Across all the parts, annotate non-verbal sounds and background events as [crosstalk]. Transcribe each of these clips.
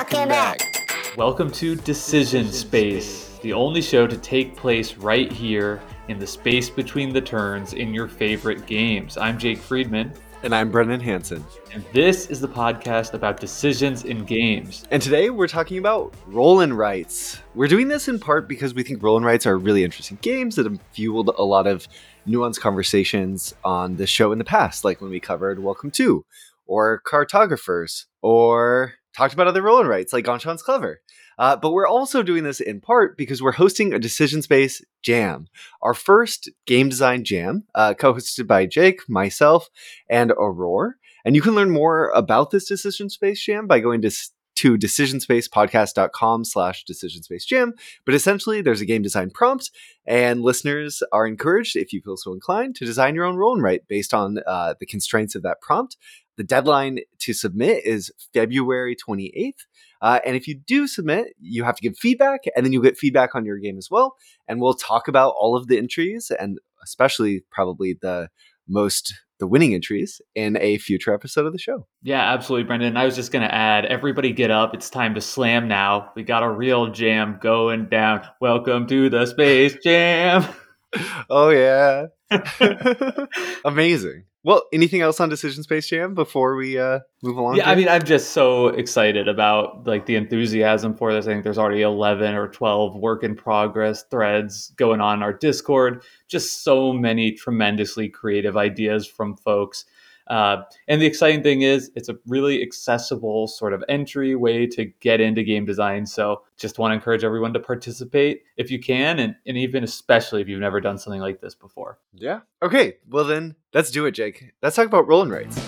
Welcome back. Welcome to Decision Space, the only show to take place right here in the space between the turns in your favorite games. I'm Jake Friedman. And I'm Brendan Hanson. And this is the podcast about decisions in games. And today we're talking about roll and writes. We're doing this in part because we think roll and writes are really interesting games that have fueled a lot of nuanced conversations on the show in the past, like when we covered Welcome to, or Cartographers, or talked about other roll and writes like Ganz Schon Clever. Uh, but we're also doing this in part because we're hosting a Decision Space Jam, our first game design jam, uh, co hosted by Jake, myself, and Aurora. And you can learn more about this Decision Space Jam by going to to decisionspacepodcast.com slash decision space jam but essentially there's a game design prompt and listeners are encouraged if you feel so inclined to design your own roll and write based on uh, the constraints of that prompt the deadline to submit is february 28th uh, and if you do submit, you have to give feedback, and then you'll get feedback on your game as well. And we'll talk about all of the entries, and especially probably the most the winning entries in a future episode of the show. Yeah, absolutely, Brendan. I was just going to add everybody get up. It's time to slam now. We got a real jam going down. Welcome to the Space Jam. [laughs] oh, yeah. [laughs] [laughs] Amazing. Well, anything else on Decision Space Jam before we uh, move along? Yeah, I mean, I'm just so excited about like the enthusiasm for this. I think there's already 11 or 12 work in progress threads going on in our Discord. Just so many tremendously creative ideas from folks. Uh, and the exciting thing is, it's a really accessible sort of entry way to get into game design. So, just want to encourage everyone to participate if you can, and, and even especially if you've never done something like this before. Yeah. Okay. Well, then let's do it, Jake. Let's talk about rolling rights.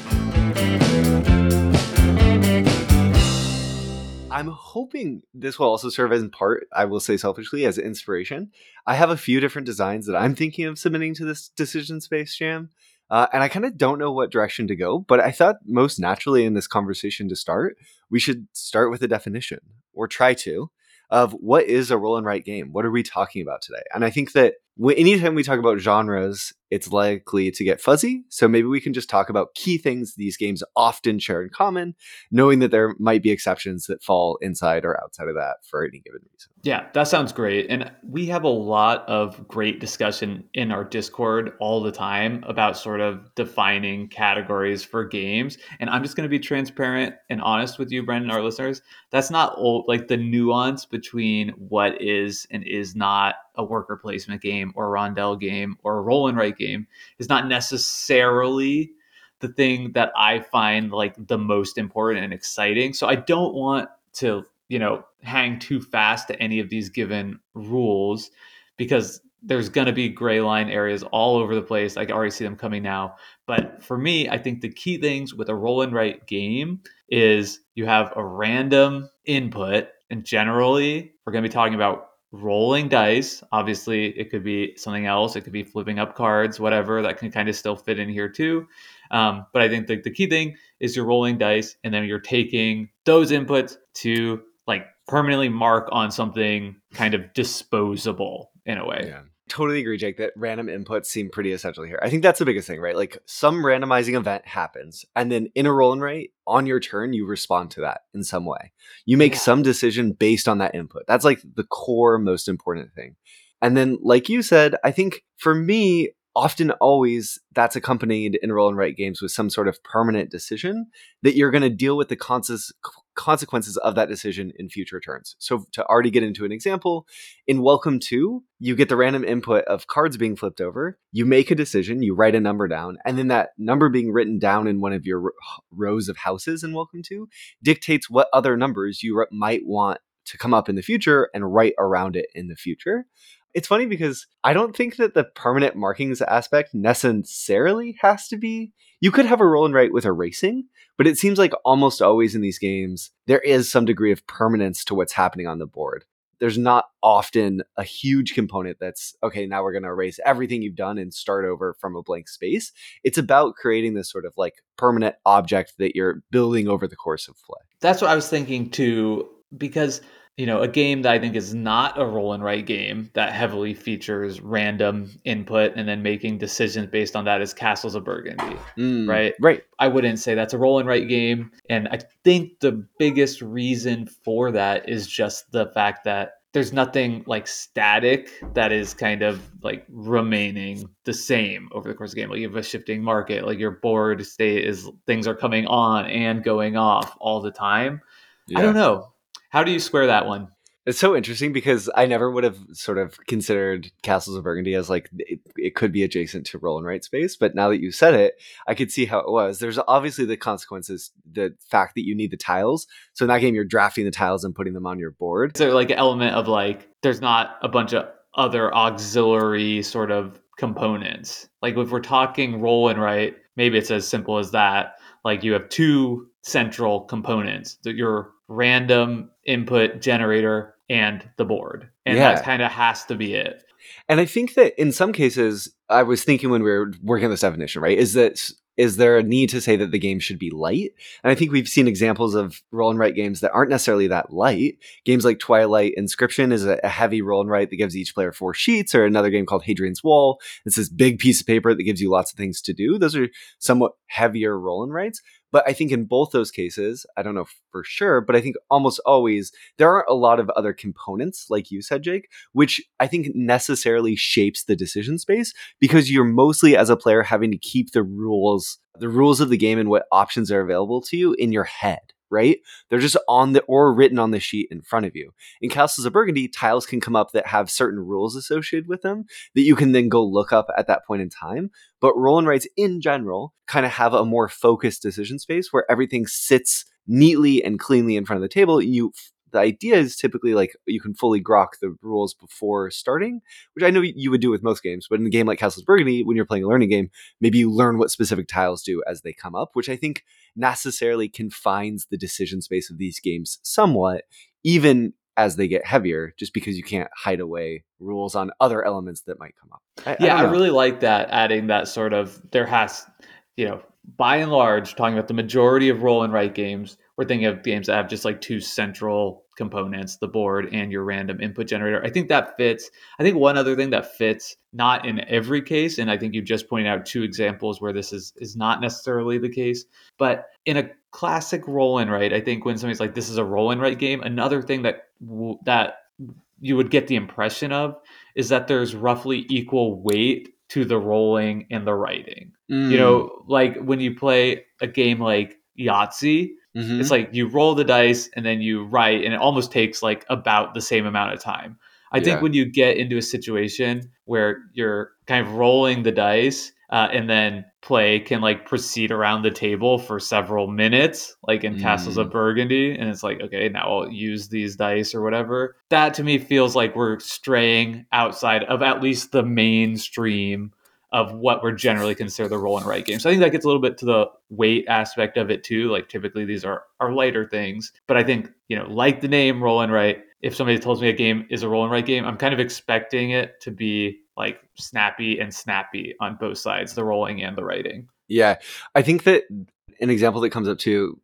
I'm hoping this will also serve as in part, I will say selfishly, as inspiration. I have a few different designs that I'm thinking of submitting to this decision space jam. Uh, and I kind of don't know what direction to go, but I thought most naturally in this conversation to start, we should start with a definition or try to of what is a roll and write game? What are we talking about today? And I think that anytime we talk about genres, it's likely to get fuzzy. So maybe we can just talk about key things these games often share in common, knowing that there might be exceptions that fall inside or outside of that for any given reason. Yeah, that sounds great. And we have a lot of great discussion in our Discord all the time about sort of defining categories for games. And I'm just going to be transparent and honest with you, Brendan, our listeners. That's not all, like the nuance between what is and is not a worker placement game or a rondel game or a roll and write game is not necessarily the thing that I find like the most important and exciting. So I don't want to you know hang too fast to any of these given rules because there's going to be gray line areas all over the place. I already see them coming now. But for me, I think the key things with a roll and write game is you have a random input. And generally, we're going to be talking about rolling dice. Obviously, it could be something else. It could be flipping up cards, whatever. That can kind of still fit in here too. Um, but I think the, the key thing is you're rolling dice and then you're taking those inputs to like permanently mark on something kind of disposable in a way. Yeah. Totally agree, Jake, that random inputs seem pretty essential here. I think that's the biggest thing, right? Like some randomizing event happens, and then in a roll and write, on your turn, you respond to that in some way. You make yeah. some decision based on that input. That's like the core, most important thing. And then, like you said, I think for me, often always that's accompanied in roll and write games with some sort of permanent decision that you're going to deal with the consequences of that decision in future turns. So to already get into an example, in Welcome to, you get the random input of cards being flipped over, you make a decision, you write a number down, and then that number being written down in one of your rows of houses in Welcome to dictates what other numbers you might want to come up in the future and write around it in the future. It's funny because I don't think that the permanent markings aspect necessarily has to be. You could have a roll and write with erasing, but it seems like almost always in these games, there is some degree of permanence to what's happening on the board. There's not often a huge component that's, okay, now we're going to erase everything you've done and start over from a blank space. It's about creating this sort of like permanent object that you're building over the course of play. That's what I was thinking too, because you know, a game that I think is not a roll and write game that heavily features random input and then making decisions based on that is Castles of Burgundy, Mm, right? Right. I wouldn't say that's a roll and write game. And I think the biggest reason for that is just the fact that there's nothing like static that is kind of like remaining the same over the course of the game. Like you have a shifting market, like your board state is things are coming on and going off all the time. I don't know. How do you square that one? It's so interesting because I never would have sort of considered Castles of Burgundy as like it, it, could be adjacent to roll and write space, but now that you said it, I could see how it was. There's obviously the consequences, the fact that you need the tiles. So in that game, you're drafting the tiles and putting them on your board. So like an element of like there's not a bunch of other auxiliary sort of components. Like if we're talking roll and write, maybe it's as simple as that. Like you have two central components that your random input generator and the board. And Yeah. that kind of has to be it. And I think that in some cases, I was thinking when we were working on this definition, right? Is that is there a need to say that the game should be light? And I think we've seen examples of roll and write games that aren't necessarily that light. Games like Twilight Inscription is a, a heavy roll and write that gives each player four sheets, or another game called Hadrian's Wall. It's this big piece of paper that gives you lots of things to do. Those are somewhat heavier roll and writes. But I think in both those cases, I don't know for sure, but I think almost always there aren't a lot of other components, like you said, Jake, which I think necessarily shapes the decision space because you're mostly as a player having to keep the rules, the rules of the game and what options are available to you in your head. Right? They're just on the or written on the sheet in front of you. In Castles of Burgundy, tiles can come up that have certain rules associated with them that you can then go look up at that point in time. But roll and writes in general kind of have a more focused decision space where everything sits neatly and cleanly in front of the table. You the idea is typically like you can fully grok the rules before starting, which I know you would do with most games. But in a game like Castles of Burgundy, when you're playing a learning game, maybe you learn what specific tiles do as they come up, which I think necessarily confines the decision space of these games somewhat, even as they get heavier, just because you can't hide away rules on other elements that might come up. I, Yeah, I, don't really like that, adding that sort of there has, you know, by and large, talking about the majority of roll and write games, we're thinking of games that have just like two central components, the board and your random input generator. I think that fits. I think one other thing that fits, not in every case, and I think you just pointed out two examples where this is is not necessarily the case, but in a classic roll and write, I think when somebody's like, "This is a roll and write game," another thing that w- that you would get the impression of is that there's roughly equal weight to the rolling and the writing. Mm. You know, like when you play a game like Yahtzee, Mhm. it's like you roll the dice and then you write, and it almost takes like about the same amount of time. I think when you get into a situation where you're kind of rolling the dice uh, and then play can like proceed around the table for several minutes, like in Castles Mm. of Burgundy, and it's like, okay, now I'll use these dice or whatever. That to me feels like we're straying outside of at least the mainstream of what we're generally consider the roll and write game. So I think that gets a little bit to the weight aspect of it too. Like typically these are are lighter things, but I think you know, like the name roll and write. If somebody tells me a game is a roll and write game, I'm kind of expecting it to be like snappy and snappy on both sides, the rolling and the writing. Yeah, I think that an example that comes up too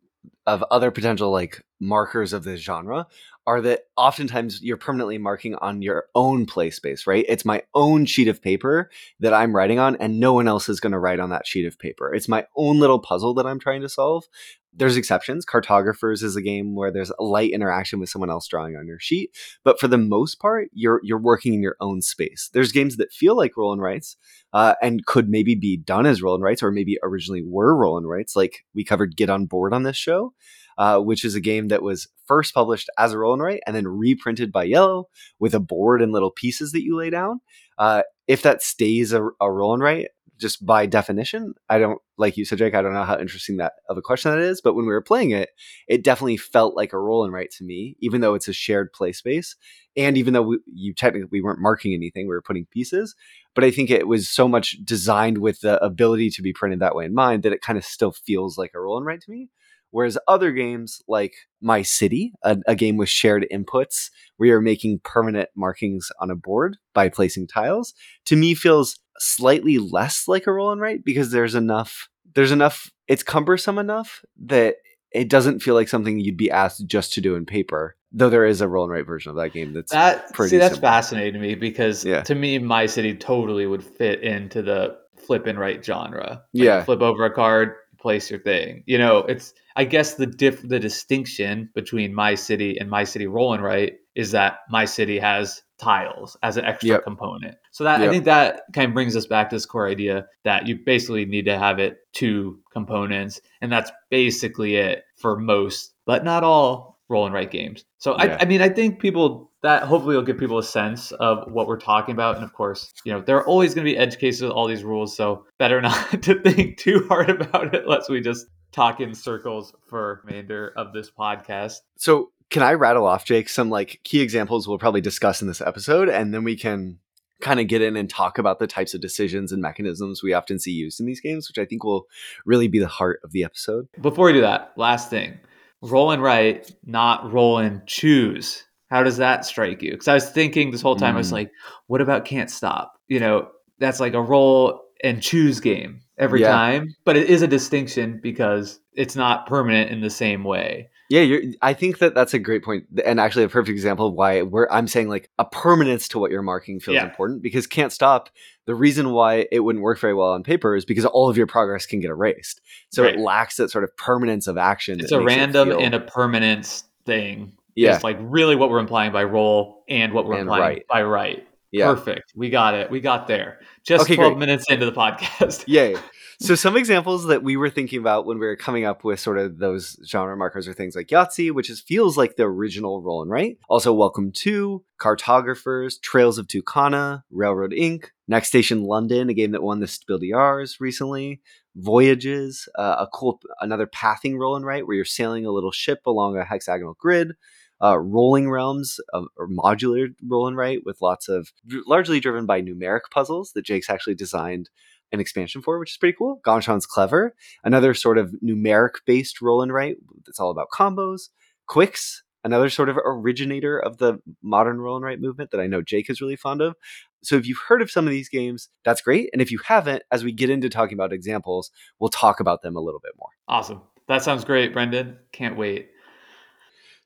of other potential like markers of this genre are that oftentimes you're permanently marking on your own play space, right? It's my own sheet of paper that I'm writing on, and no one else is going to write on that sheet of paper. It's my own little puzzle that I'm trying to solve. There's exceptions. Cartographers is a game where there's a light interaction with someone else drawing on your sheet, but for the most part, you're you're working in your own space. There's games that feel like roll and writes, uh, and could maybe be done as roll and writes, or maybe originally were roll and writes. Like we covered Get on Board on this show, uh, which is a game that was first published as a roll and write and then reprinted by Iello with a board and little pieces that you lay down. Uh, if that stays a, a roll and write, just by definition, I don't like you said, Jake. I don't know how interesting that of a question that is, but when we were playing it, it definitely felt like a roll and write to me, even though it's a shared play space, and even though we, you technically we weren't marking anything, we were putting pieces. But I think it was so much designed with the ability to be printed that way in mind that it kind of still feels like a roll and write to me. Whereas other games like My City, a, a game with shared inputs, where you're making permanent markings on a board by placing tiles, to me feels slightly less like a roll and write because there's enough there's enough it's cumbersome enough that it doesn't feel like something you'd be asked just to do in paper Though there is a roll and write version of that game that's that pretty see that's simple. fascinating to me because Yeah. to me my city totally would fit into the flip and write genre Like, Yeah. flip over a card place your thing you know it's i guess the diff the distinction between my city and my city roll and write is that my city has tiles as an extra Yep. component. So that i think that kind of brings us back to this core idea that you basically need to have it two components and that's basically it for most but not all roll and write games. So Yeah. I, I mean i think people that hopefully will give people a sense of what we're talking about. And of course you know there are always going to be edge cases with all these rules so better [laughs] not to think too hard about it lest we just talk in circles for remainder of this podcast. So can I rattle off, Jake, some like key examples we'll probably discuss in this episode, and then we can kind of get in and talk about the types of decisions and mechanisms we often see used in these games, which I think will really be the heart of the episode. before we do that last thing roll and write not roll and choose how does that strike you because i was thinking this whole time i was Mm. like what about can't stop you know that's like a roll and choose game every Yeah. time but it is a distinction because it's not permanent in the same way Yeah, you're, I think that that's a great point, and actually a perfect example of why we're, I'm saying like a permanence to what you're marking feels Yeah. important because can't stop. The reason why it wouldn't work very well on paper is because all of your progress can get erased, so Right. it lacks that sort of permanence of action. it's a makes it random feel- and a permanence thing yeah, it's like really what we're implying by roll and what we're And implying right. by right yeah. perfect we got it we got there just Okay, 12 great. minutes into the podcast Yay. So some examples that we were thinking about when we were coming up with sort of those genre markers are things like Yahtzee, which is feels like the original roll and write. Also Welcome to, Cartographers, Trails of Tucana, Railroad Ink, Next Station London, a game that won the Spiel des Jahres recently. Voyages, uh, a cool another pathing roll and write where you're sailing a little ship along a hexagonal grid. Uh, rolling realms of, or modular roll and write with lots of largely driven by numeric puzzles that Jake's actually designed an expansion for, which is pretty cool. Ganz Schon Clever, another sort of numeric based roll and write that's all about combos. Qwixx, another sort of originator of the modern roll and write movement that I know Jake is really fond of. So if you've heard of some of these games, that's great. And if you haven't, as we get into talking about examples, we'll talk about them a little bit more. awesome that sounds great brendan can't wait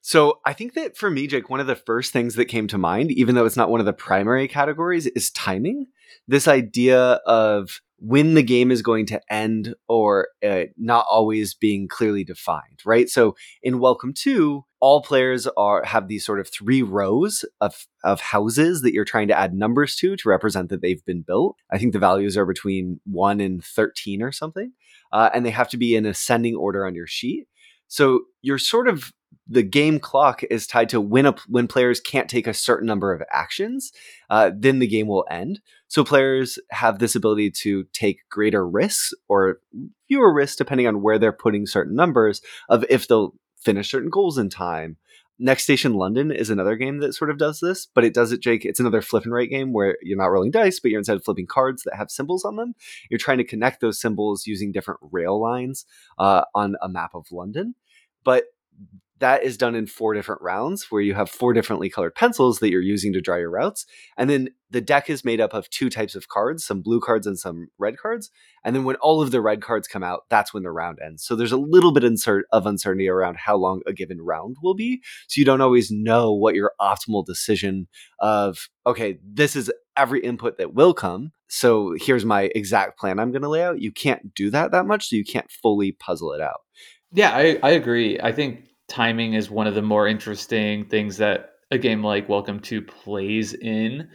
So I think that for me, Jake, one of the first things that came to mind, even though it's not one of the primary categories, is timing. This idea of when the game is going to end or uh, not always being clearly defined, right? So in Welcome to, all players are have these sort of three rows of of houses that you're trying to add numbers to to represent that they've been built. I think the values are between one and thirteen or something, uh, and they have to be in ascending order on your sheet. So you're sort of the game clock is tied to when a, when players can't take a certain number of actions, uh, then the game will end. So players have this ability to take greater risks or fewer risks depending on where they're putting certain numbers of if they'll finish certain goals in time. Next Station London is another game that sort of does this, but it does it, Jake. It's another flip and write game where you're not rolling dice, but you're instead flipping cards that have symbols on them. You're trying to connect those symbols using different rail lines uh, on a map of London. But that is done in four different rounds where you have four differently colored pencils that you're using to draw your routes. And then the deck is made up of two types of cards, some blue cards and some red cards. And then when all of the red cards come out, that's when the round ends. So there's a little bit of uncertainty around how long a given round will be. So you don't always know what your optimal decision of, okay, this is every input that will come. So here's my exact plan I'm going to lay out. You can't do that that much. So you can't fully puzzle it out. Yeah, I, I agree. I think timing is one of the more interesting things that a game like Welcome to plays in.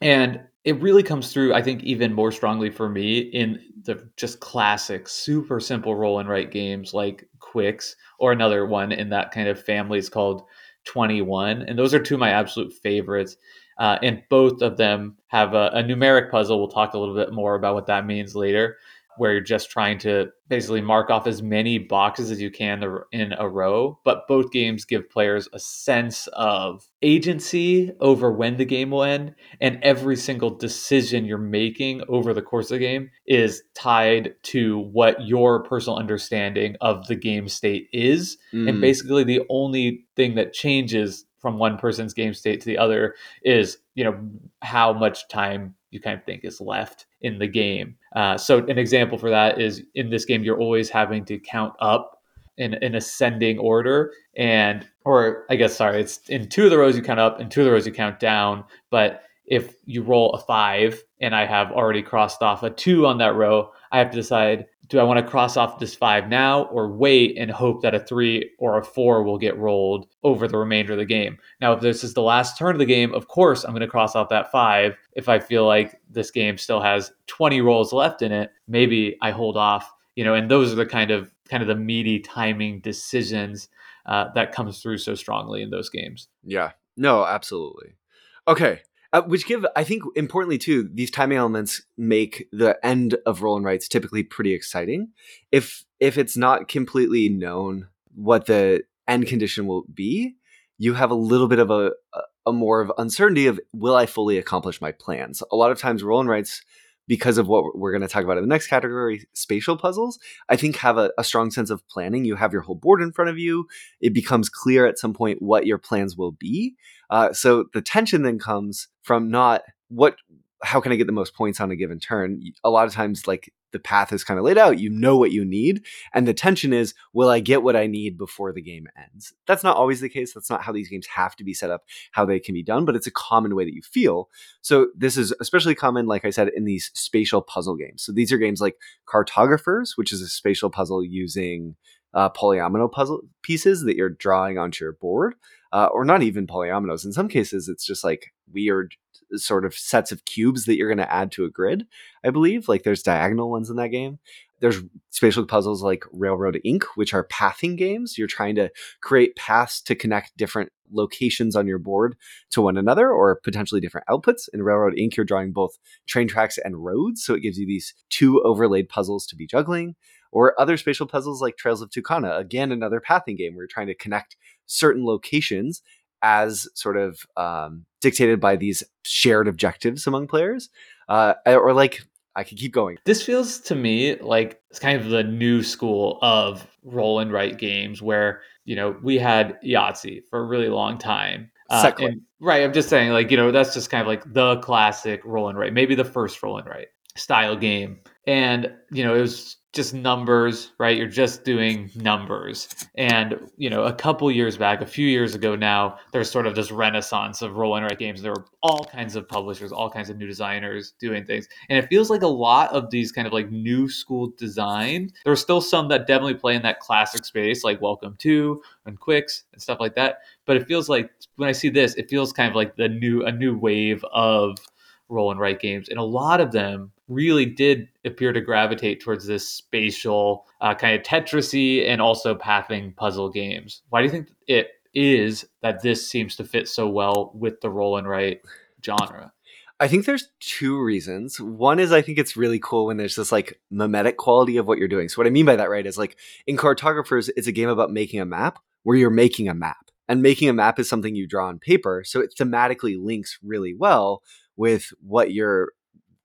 And it really comes through, I think, even more strongly for me in the just classic, super simple roll and write games like Qwixx, or another one in that kind of family is called 21. And those are two of my absolute favorites. Uh, and both of them have a, a numeric puzzle. We'll talk a little bit more about what that means later where you're just trying to basically mark off as many boxes as you can in a row. But both games give players a sense of agency over when the game will end. And every single decision you're making over the course of the game is tied to what your personal understanding of the game state is. Mm. And basically, the only thing that changes from one person's game state to the other is, you know, how much time you kind of think is left in the game. Uh, so an example for that is in this game, you're always having to count up in an ascending order and or I guess sorry, it's in two of the rows you count up and two of the rows you count down. But if you roll a five and I have already crossed off a two on that row, I have to decide do I want to cross off this five now or wait and hope that a three or a four will get rolled over the remainder of the game? Now, if this is the last turn of the game, of course, I'm going to cross off that five. If I feel like this game still has 20 rolls left in it, maybe I hold off. You know, and those are the kind of kind of the meaty timing decisions uh, that comes through so strongly in those games. Yeah, no, absolutely. Okay, uh, which give I think importantly too, these timing elements make the end of roll and writes typically pretty exciting. If if it's not completely known what the end condition will be, you have a little bit of a, a more of uncertainty of will I fully accomplish my plans. A lot of times roll and writes because of what we're going to talk about in the next category, spatial puzzles, I think have a, a, strong sense of planning. You have your whole board in front of you. It becomes clear at some point what your plans will be. Uh, so the tension then comes from not what how can I get the most points on a given turn? A lot of times, like the path is kind of laid out, you know what you need. And the tension is, will I get what I need before the game ends? That's not always the case. That's not how these games have to be set up, how they can be done, but it's a common way that you feel. So this is especially common, like I said, in these spatial puzzle games. So these are games like Cartographers, which is a spatial puzzle using uh, polyomino puzzle pieces that you're drawing onto your board. Uh, or not even polyominoes. In some cases, it's just like weird sort of sets of cubes that you're going to add to a grid. I believe like there's diagonal ones in that game. There's spatial puzzles like Railroad Ink, which are pathing games. You're trying to create paths to connect different locations on your board to one another or potentially different outputs. In Railroad Ink, you're drawing both train tracks and roads. So it gives you these two overlaid puzzles to be juggling. Or other spatial puzzles like Trails of Tucana, again, another pathing game where you're trying to connect certain locations as sort of um, dictated by these shared objectives among players, uh, or like I could keep going. This feels to me like it's kind of the new school of roll and write games where you know we had Yahtzee for a really long time. Uh, and, right, I'm just saying, like you know, that's just kind of like the classic roll and write, maybe the first roll and write style game, and you know, it was just numbers, right? You're just doing numbers. And, you know, a couple years back, a few years ago now, there's sort of this renaissance of roll and write games. There were all kinds of publishers, all kinds of new designers doing things. And it feels like a lot of these kind of like new school designs, there are still some that definitely play in that classic space, like Welcome to and Qwixx and stuff like that. But it feels like when I see this, it feels kind of like the new a new wave of roll and write games. And a lot of them really did appear to gravitate towards this spatial uh, kind of Tetrisy and also pathing puzzle games. Why do you think it is that this seems to fit so well with the roll and write genre? I think there's two reasons. One is I think it's really cool when there's this like mimetic quality of what you're doing. So what I mean by that, right, is like in cartographers, it's a game about making a map where you're making a map. And making a map is something you draw on paper. So it thematically links really well with what you're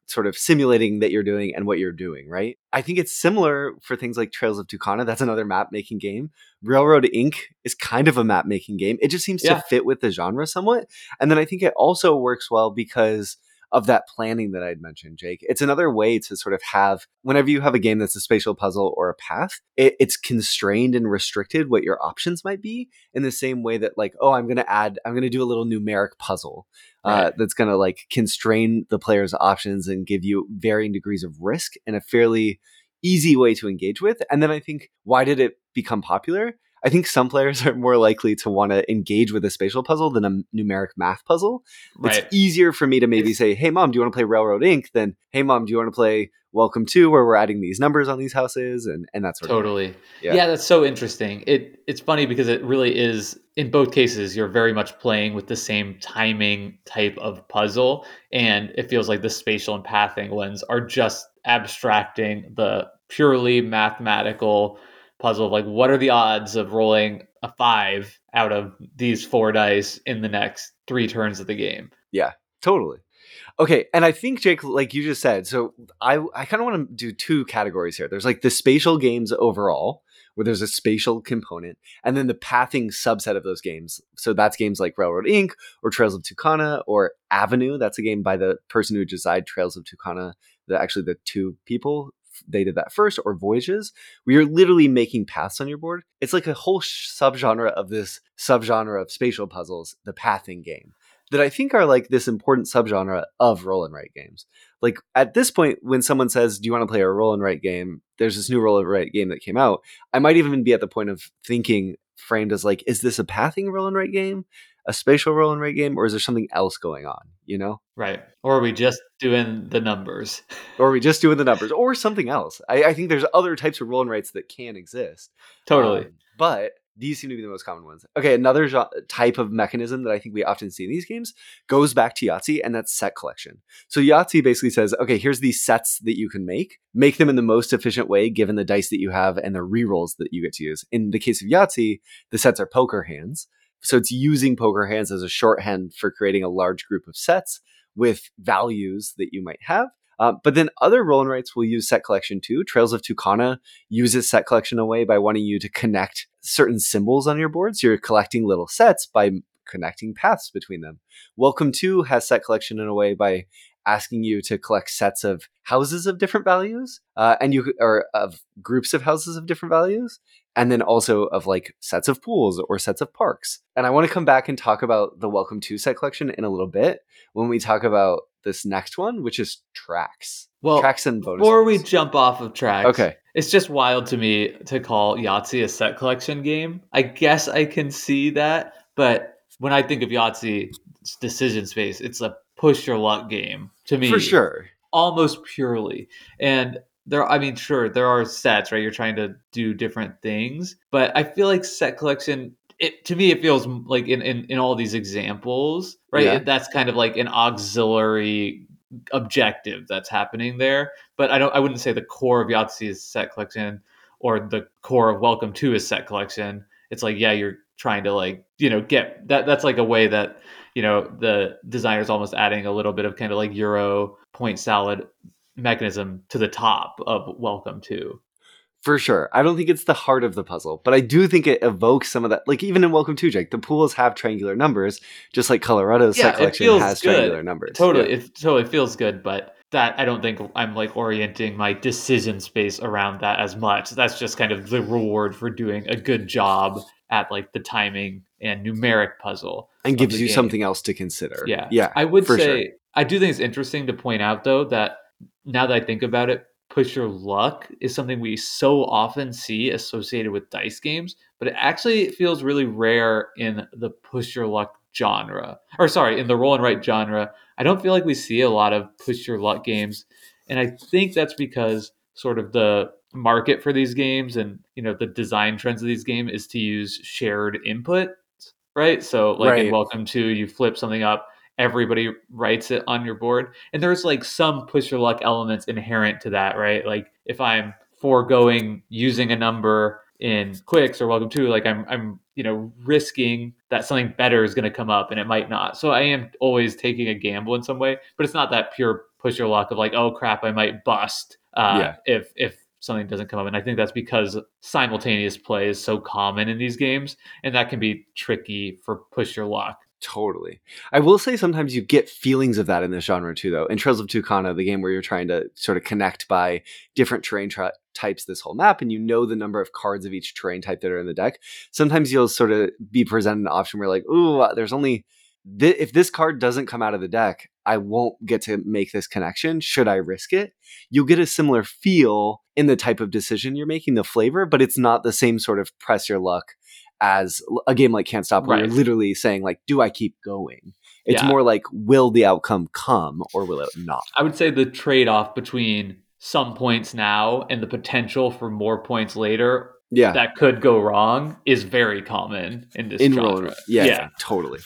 sort of simulating that you're doing and what you're doing, right? I think it's similar for things like Trails of Tucana. That's another map making game. Railroad Ink is kind of a map making game. It just seems yeah. to fit with the genre somewhat. And then I think it also works well because of that planning that I'd mentioned, Jake. It's another way to sort of have, whenever you have a game that's a spatial puzzle or a path, it, it's constrained and restricted what your options might be in the same way that, like, oh, I'm going to add, I'm going to do a little numeric puzzle uh, that's going to like constrain the player's options and give you varying degrees of risk in a fairly easy way to engage with. And then I think, why did it become popular? I think some players are more likely to want to engage with a spatial puzzle than a numeric math puzzle. Right. It's easier for me to maybe say, "Hey, mom, do you want to play Railroad Ink?" Than, "Hey, mom, do you want to play Welcome to where we're adding these numbers on these houses and and that sort totally. of totally. Yeah. yeah, that's so interesting. It it's funny because it really is in both cases you're very much playing with the same timing type of puzzle and it feels like the spatial and pathing ones are just abstracting the purely mathematical puzzle like what are the odds of rolling a 5 out of these four dice in the next 3 turns of the game. Yeah, totally. Okay, and I think Jake, like you just said, so I I kind of want to do two categories here. There's like the spatial games overall, where there's a spatial component, and then the pathing subset of those games. So that's games like Railroad Ink or Trails of Tucana or Avenue. That's a game by the person who designed Trails of Tucana. The actually the two people they did that first, or voyages, where you're literally making paths on your board. It's like a whole subgenre of this subgenre of spatial puzzles, the pathing game, that I think are like this important subgenre of roll and write games. Like at this point, when someone says, "Do you want to play a roll and write game?" There's this new roll and write game that came out. I might even be at the point of thinking framed as like, is this a pathing roll and write game? A spatial roll and write game, or is there something else going on? You know, right? Or are we just doing the numbers? [laughs] or are we just doing the numbers, or something else? I, I think there's other types of roll and writes that can exist. Totally, um, but these seem to be the most common ones. Okay, another type of mechanism that I think we often see in these games goes back to Yahtzee, and that's set collection. So Yahtzee basically says, okay, here's these sets that you can make. Make them in the most efficient way, given the dice that you have and the rerolls that you get to use. In the case of Yahtzee, the sets are poker hands. So it's using poker hands as a shorthand for creating a large group of sets with values that you might have. Uh, but then other roll and writes will use set collection too. Trails of Tucana uses set collection away by wanting you to connect certain symbols on your board. So you're collecting little sets by connecting paths between them. Welcome to has set collection in a way by asking you to collect sets of houses of different values, uh, and you or of groups of houses of different values, and then also of like sets of pools or sets of parks. And I want to come back and talk about the Welcome to set collection in a little bit when we talk about this next one, which is tracks. Well, tracks and bonus. Before we jump off of tracks, okay, it's just wild to me to call Yahtzee a set collection game. I guess I can see that, but when I think of Yahtzee decision space, it's a push your luck game to me. For sure. Almost purely. And there I mean, sure, there are sets, right? You're trying to do different things. But I feel like set collection it to me it feels mm, like in, in, in all these examples, right? Yeah. That's kind of like an auxiliary objective that's happening there. But I don't I wouldn't say the core of Yahtzee is set collection or the core of Welcome to is set collection. It's like, yeah, you're trying to like, you know, get that that's like a way that you know the designer's almost adding a little bit of kind of like euro point salad mechanism to the top of welcome to for sure. I don't think it's the heart of the puzzle, but I do think it evokes some of that. Like even in Welcome to Jake, the pools have triangular numbers, just like Colorado's yeah, set collection has good. triangular numbers. Totally, yeah. it totally feels good, but that I don't think I'm like orienting my decision space around that as much. That's just kind of the reward for doing a good job at like the timing and numeric puzzle and gives you game. something else to consider. Yeah. Yeah. I would say sure. I do think it's interesting to point out though that now that I think about it, push your luck is something we so often see associated with dice games, but it actually feels really rare in the push your luck genre. Or sorry, in the roll and write genre. I don't feel like we see a lot of push your luck games. And I think that's because sort of the market for these games and you know the design trends of these games is to use shared input right so like right. in welcome to you flip something up everybody writes it on your board and there's like some push your luck elements inherent to that right like if i'm foregoing using a number in Qwixx or welcome to like i'm i'm you know risking that something better is going to come up and it might not so i am always taking a gamble in some way but it's not that pure push your luck of like oh crap i might bust uh, yeah. if if something doesn't come up. And I think that's because simultaneous play is so common in these games, and that can be tricky for push your luck. Totally. I will say sometimes you get feelings of that in this genre too, though. In Trails of Tucana, the game where you're trying to sort of connect by different terrain tra- types this whole map, and you know the number of cards of each terrain type that are in the deck. Sometimes you'll sort of be presented an option where, like, ooh, there's only th- if this card doesn't come out of the deck, I won't get to make this connection. Should I risk it? You'll get a similar feel in the type of decision you're making, the flavor, but it's not the same sort of press your luck as a game like Can't Stop, where right. you're literally saying, like, do I keep going? It's yeah. more like, will the outcome come or will it not? I would say the trade off between some points now and the potential for more points later yeah. that could go wrong is very common in this in genre. Yeah, yeah, totally.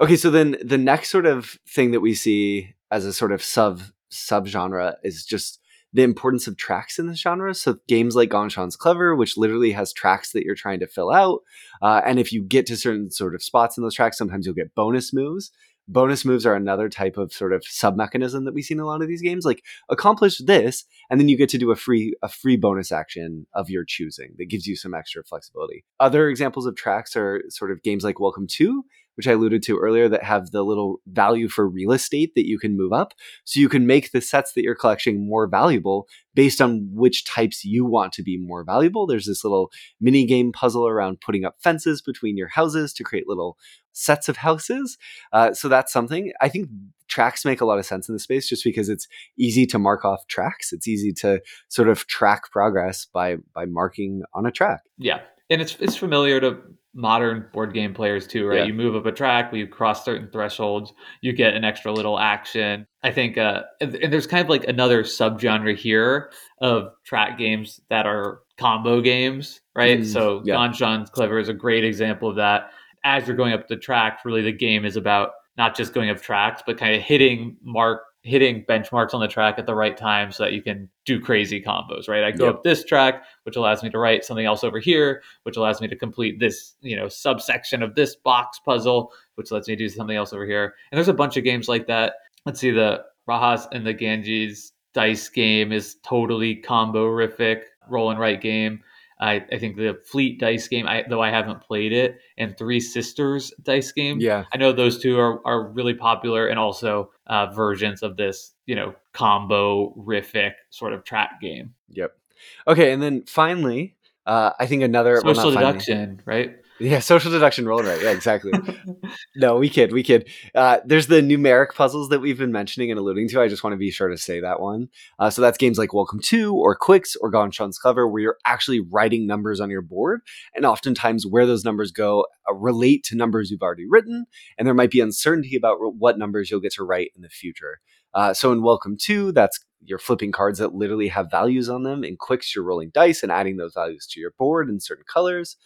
Okay, so then the next sort of thing that we see as a sort of sub subgenre is just the importance of tracks in this genre. So games like Ganz Clever, which literally has tracks that you're trying to fill out, uh, and if you get to certain sort of spots in those tracks, sometimes you'll get bonus moves. Bonus moves are another type of sort of sub mechanism that we see in a lot of these games. Like accomplish this, and then you get to do a free a free bonus action of your choosing that gives you some extra flexibility. Other examples of tracks are sort of games like Welcome to, which I alluded to earlier, that have the little value for real estate that you can move up. So you can make the sets that you're collecting more valuable based on which types you want to be more valuable. There's this little mini game puzzle around putting up fences between your houses to create little sets of houses. Uh, so that's something. I think tracks make a lot of sense in the space just because it's easy to mark off tracks. It's easy to sort of track progress by by marking on a track. Yeah. And it's it's familiar to modern board game players too, right? Yeah. You move up a track, you cross certain thresholds, you get an extra little action. I think, uh, and, and there's kind of like another subgenre here of track games that are combo games, right? Mm, so yeah. Ganz Clever is a great example of that. As you're going up the track, really the game is about not just going up tracks, but kind of hitting mark hitting benchmarks on the track at the right time so that you can do crazy combos, right? I go yep. up this track, which allows me to write something else over here, which allows me to complete this, you know, subsection of this box puzzle, which lets me do something else over here. And there's a bunch of games like that. Let's see, the Rajas and the Ganges dice game is totally combo-rific roll and write game. I, I think the Fleet dice game, I, though I haven't played it, and Three Sisters dice game. Yeah, I know those two are, are really popular, and also uh, versions of this, you know, combo rific sort of track game. Yep. Okay, and then finally, uh, I think another social well, deduction, finally, right? Yeah, social deduction roll right. Yeah, exactly. no, we kid, we kid. Uh, there's the numeric puzzles that we've been mentioning and alluding to. I just want to be sure to say that one. Uh, so that's games like Welcome to or Qwixx or Ganz Schon Clever, where you're actually writing numbers on your board, and oftentimes where those numbers go uh, relate to numbers you've already written, and there might be uncertainty about what numbers you'll get to write in the future. Uh, so in Welcome to, that's you're flipping cards that literally have values on them. In Qwixx, you're rolling dice and adding those values to your board in certain colors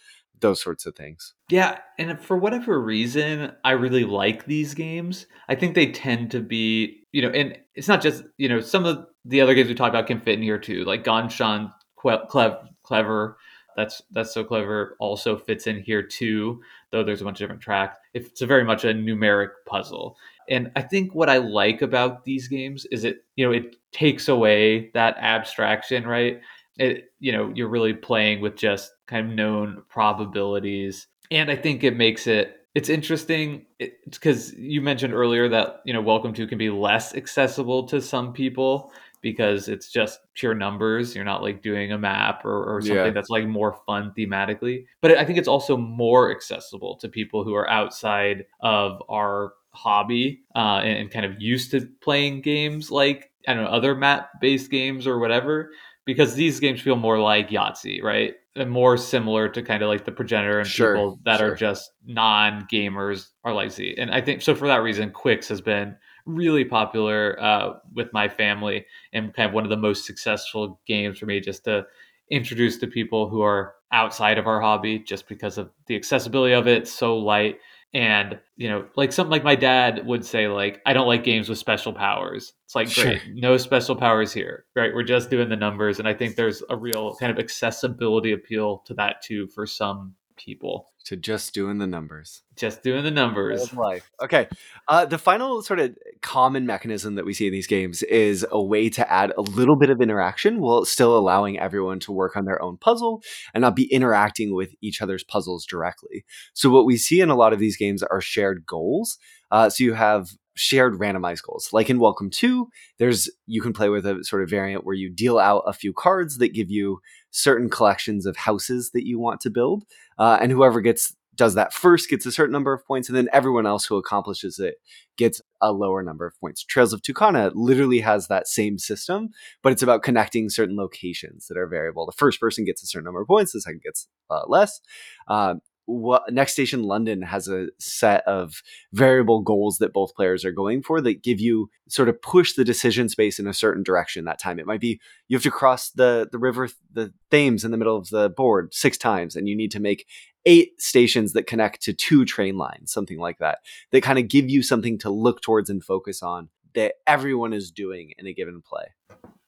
those sorts of things. Yeah, and for whatever reason, I really like these games. I think they tend to be, you know, and it's not just, you know, some of the other games we talked about can fit in here too, like Clever, Clever. That's that's so clever. Also fits in here too, though there's a bunch of different tracks. It's a very much a numeric puzzle, and I think what I like about these games is it, you know, it takes away that abstraction, right? It, you know, you're really playing with just kind of known probabilities. And I think it makes it it's interesting it's because you mentioned earlier that you know welcome to can be less accessible to some people because it's just pure numbers you're not like doing a map or, or something yeah. that's like more fun thematically but i think it's also more accessible to people who are outside of our hobby uh, and, and kind of used to playing games like i don't know other map based games or whatever because these games feel more like Yahtzee, right? And more similar to kind of like the progenitor and sure, people that sure. are just non gamers are like Z. And I think so for that reason, Qwixx has been really popular uh, with my family and kind of one of the most successful games for me just to introduce to people who are outside of our hobby just because of the accessibility of it, so light and you know like something like my dad would say like i don't like games with special powers. It's like sure. great no special powers here right? We're just doing the numbers. And i think there's a real kind of accessibility appeal to that too for some people to just doing the numbers. Just doing the numbers. Life. Okay. Uh, the final sort of common mechanism that we see in these games is a way to add a little bit of interaction while still allowing everyone to work on their own puzzle and not be interacting with each other's puzzles directly. So, what we see in a lot of these games are shared goals. Uh, so, you have shared randomized goals. Like in Welcome to, there's you can play with a sort of variant where you deal out a few cards that give you certain collections of houses that you want to build, uh, and whoever gets does that first gets a certain number of points, and then everyone else who accomplishes it gets a lower number of points. Trails of Tucana literally has that same system, but it's about connecting certain locations that are variable. The first person gets a certain number of points, the second gets uh, less. Uh, what Next Station London has a set of variable goals that both players are going for that give you sort of push the decision space in a certain direction that time. It might be you have to cross the the river the Thames in the middle of the board six times and you need to make eight stations that connect to two train lines, something like that. That kind of give you something to look towards and focus on that everyone is doing in a given play.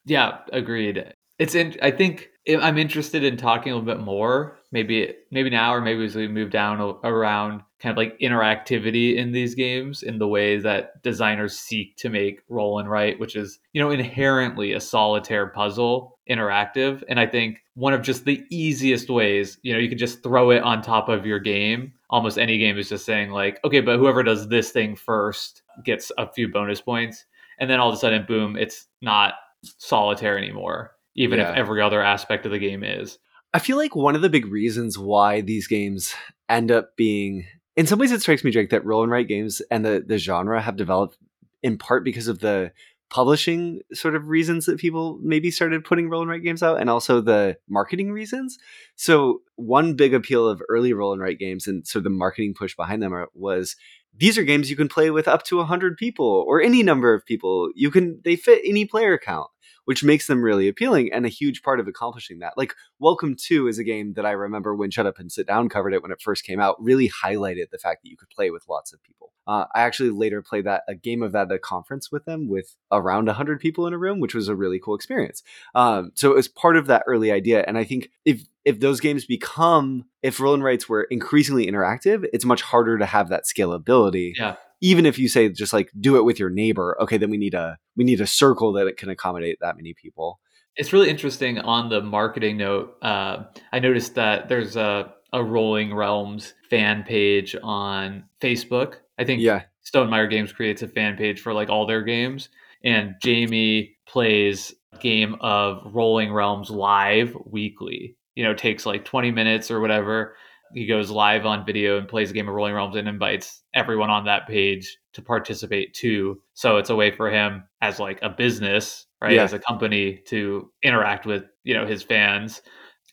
Yeah, agreed. It's in I think I'm interested in talking a little bit more, maybe maybe now or maybe as we move down around kind of like interactivity in these games in the way that designers seek to make roll and write, which is, you know, inherently a solitaire puzzle interactive. And I think one of just the easiest ways, you know, you can just throw it on top of your game. Almost any game is just saying like, okay, but whoever does this thing first gets a few bonus points. And then all of a sudden, boom, it's not solitaire anymore even yeah. if every other aspect of the game is. I feel like one of the big reasons why these games end up being, in some ways, it strikes me, Jake, that roll and write games and the, the genre have developed in part because of the publishing sort of reasons that people maybe started putting roll and write games out and also the marketing reasons. So, one big appeal of early roll and write games and sort of the marketing push behind them are, was these are games you can play with up to 100 people or any number of people. You can they fit any player count which makes them really appealing and a huge part of accomplishing that. Like Welcome to is a game that I remember when Shut Up and Sit Down covered it when it first came out, really highlighted the fact that you could play with lots of people. Uh, I actually later played that a game of that at a conference with them with around 100 people in a room, which was a really cool experience. Um, so it was part of that early idea. And I think if if those games become if roll and writes were increasingly interactive, it's much harder to have that scalability. Yeah. Even if you say just like do it with your neighbor okay then we need a we need a circle that it can accommodate that many people. It's really interesting on the marketing note uh, i noticed that there's a, a rolling realms fan page on facebook. I think yeah. Stonemaier games creates a fan page for like all their games and Jamey plays game of rolling realms live weekly you know takes like 20 minutes or whatever he goes live on video and plays a game of Rolling Realms and invites everyone on that page to participate too. So it's a way for him as like a business, right, yeah. as a company to interact with you know his fans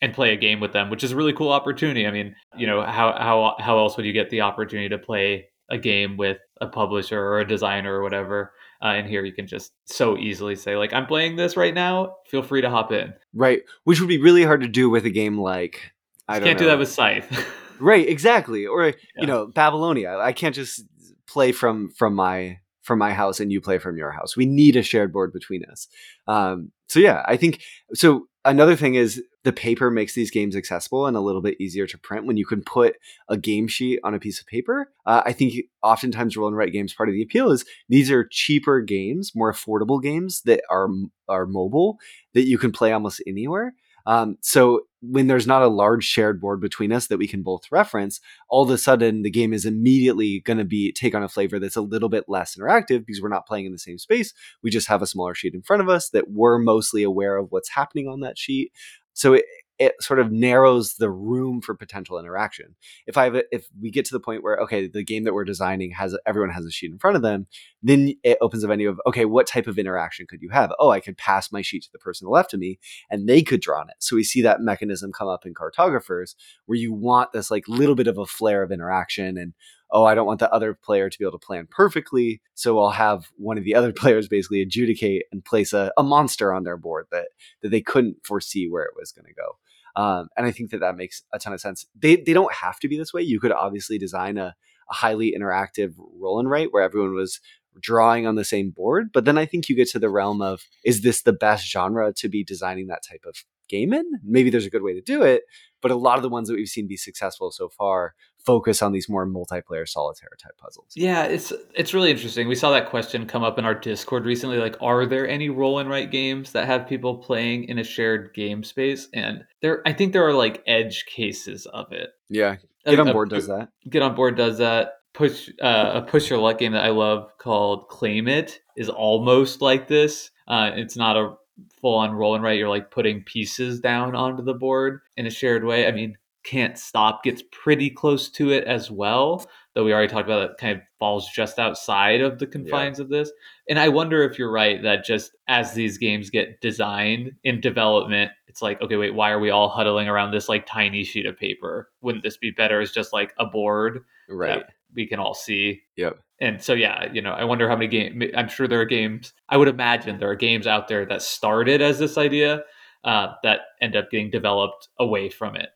and play a game with them, which is a really cool opportunity. I mean, you know, how how how else would you get the opportunity to play a game with a publisher or a designer or whatever? Uh, and here you can just so easily say like, "I'm playing this right now. Feel free to hop in." Right, which would be really hard to do with a game like I can't know. do that with Scythe. [laughs] right, exactly. Or yeah. you know, Babylonia. I can't just play from from my from my house and you play from your house. We need a shared board between us. Um, so yeah, I think so. Another thing is the paper makes these games accessible and a little bit easier to print when you can put a game sheet on a piece of paper. Uh, I think oftentimes roll and write games part of the appeal is these are cheaper games, more affordable games that are are mobile that you can play almost anywhere. Um, so when there's not a large shared board between us that we can both reference, all of a sudden the game is immediately going to be take on a flavor that's a little bit less interactive because we're not playing in the same space. We just have a smaller sheet in front of us that we're mostly aware of what's happening on that sheet. So it, it sort of narrows the room for potential interaction. If I have a, if we get to the point where okay, the game that we're designing has everyone has a sheet in front of them, then it opens a venue of okay, what type of interaction could you have? Oh, I could pass my sheet to the person left of me, and they could draw on it. So we see that mechanism come up in cartographers, where you want this like little bit of a flare of interaction and oh, I don't want the other player to be able to plan perfectly. So I'll have one of the other [laughs] players basically adjudicate and place a, a monster on their board that, that they couldn't foresee where it was going to go. Um, and I think that that makes a ton of sense. They, they don't have to be this way. You could obviously design a, a highly interactive roll and write where everyone was drawing on the same board. But then I think you get to the realm of is this the best genre to be designing that type of game in? Maybe there's a good way to do it, but a lot of the ones that we've seen be successful so far focus on these more multiplayer solitaire type puzzles. Yeah, it's it's really interesting. We saw that question come up in our Discord recently like are there any roll and write games that have people playing in a shared game space? And there I think there are like edge cases of it. Yeah. Get on board does that. Get on board does that. Push uh, a push your luck game that I love called Claim It is almost like this. Uh, it's not a full on roll and write. You're like putting pieces down onto the board in a shared way. I mean, can't stop gets pretty close to it as well though we already talked about it kind of falls just outside of the confines yeah. of this. And i wonder if you're right that just as these games get designed in development it's like okay wait why are we all huddling around this like tiny sheet of paper? Wouldn't this be better as just like a board right. we can all see? Yep. And so yeah you know i wonder how many games i'm sure there are games i would imagine there are games out there that started as this idea uh, that end up getting developed away from it.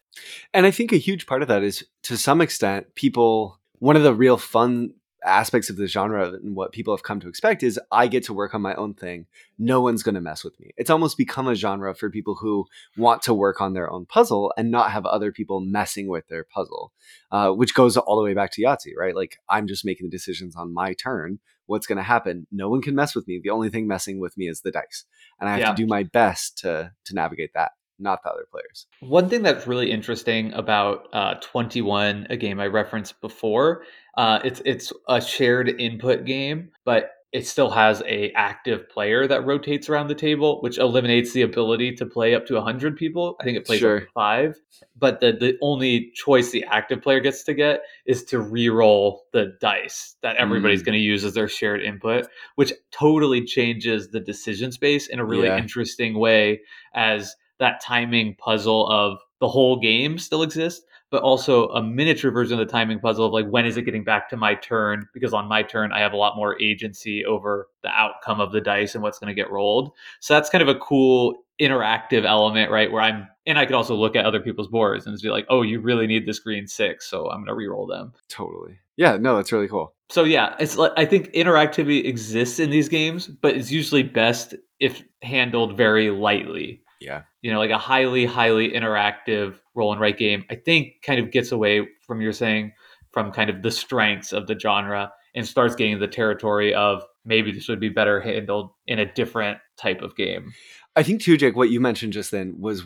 And I think a huge part of that is to some extent, people, one of the real fun aspects of the genre and what people have come to expect is I get to work on my own thing. No one's going to mess with me. It's almost become a genre for people who want to work on their own puzzle and not have other people messing with their puzzle, uh, which goes all the way back to Yahtzee, right? Like I'm just making the decisions on my turn. What's going to happen? No one can mess with me. The only thing messing with me is the dice, and I have Yeah. to do my best to to navigate that, not the other players. One thing that's really interesting about uh, 21, a game I referenced before, uh, it's it's a shared input game, but it still has a active player that rotates around the table, which eliminates the ability to play up to 100 people. I think it plays Sure. five, but the the only choice the active player gets to get is to re-roll the dice that everybody's Mm. going to use as their shared input, which totally changes the decision space in a really Yeah. interesting way as that timing puzzle of the whole game still exists, but also a miniature version of the timing puzzle of like when is it getting back to my turn? Because on my turn, I have a lot more agency over the outcome of the dice and what's going to get rolled. So that's kind of a cool interactive element, right? Where I'm, and I could also look at other people's boards and just be like, oh, you really need this green six, so I'm going to re-roll them. Totally. Yeah. No, that's really cool. So yeah, it's like I think interactivity exists in these games, but it's usually best if handled very lightly Yeah. you know, like a highly, highly interactive roll and write game, I think kind of gets away from you're saying from kind of the strengths of the genre and starts getting the territory of maybe this would be better handled in a different type of game. I think too, Jake, what you mentioned just then was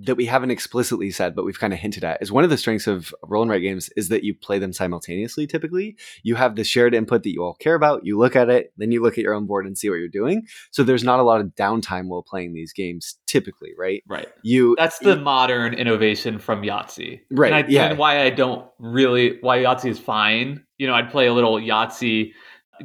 that we haven't explicitly said, but we've kind of hinted at is one of the strengths of roll and write games is that you play them simultaneously. Typically, you have the shared input that you all care about. You look at it, then you look at your own board and see what you're doing. So there's not a lot of downtime while playing these games. Typically, right? Right. You That's the modern innovation from Yahtzee. Right, And, I, yeah. and why I don't really, why Yahtzee is fine. You know, I'd play a little Yahtzee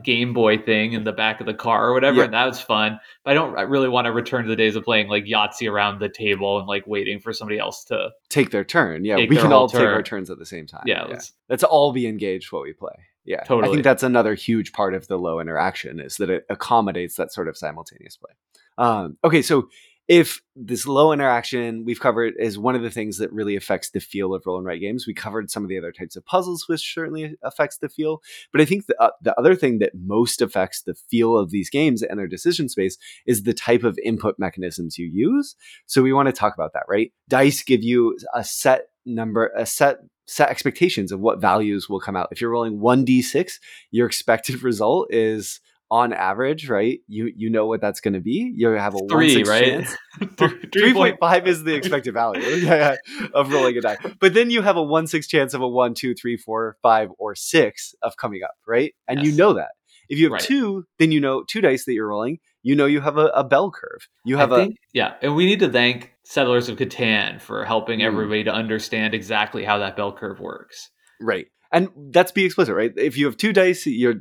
Game Boy thing in the back of the car or whatever, Yeah. and that was fun. But I don't I really want to return to the days of playing like Yahtzee around the table and like waiting for somebody else to, take their turn. Yeah, we can all take our turns at the same time. yeah, let's let's all be engaged while we play. Yeah, totally. I think that's another huge part of the low interaction is that it accommodates that sort of simultaneous play. Um, okay, so if this low interaction we've covered is one of the things that really affects the feel of roll and write games, we covered some of the other types of puzzles, which certainly affects the feel. But I think the, uh, the other thing that most affects the feel of these games and their decision space is the type of input mechanisms you use. So we want to talk about that, right? Dice give you a set number, a set set expectations of what values will come out. If you're rolling 1d6, your expected [laughs] result is on average, right? You you know what that's going to be. You have a one three, six right? chance. [laughs] [laughs] Three- Three point- five is the expected value [laughs] yeah, yeah, of rolling a die. But then you have a one six chance of a one, two, three, four, five, or six of coming up, right? And you know that. If you have Right. two, then you know two dice that you're rolling. You know you have a, a bell curve. You have I a think, yeah, and we need to thank Settlers of Catan for helping Mm. everybody to understand exactly how that bell curve works. Right. And that's be explicit, right? If you have two dice, your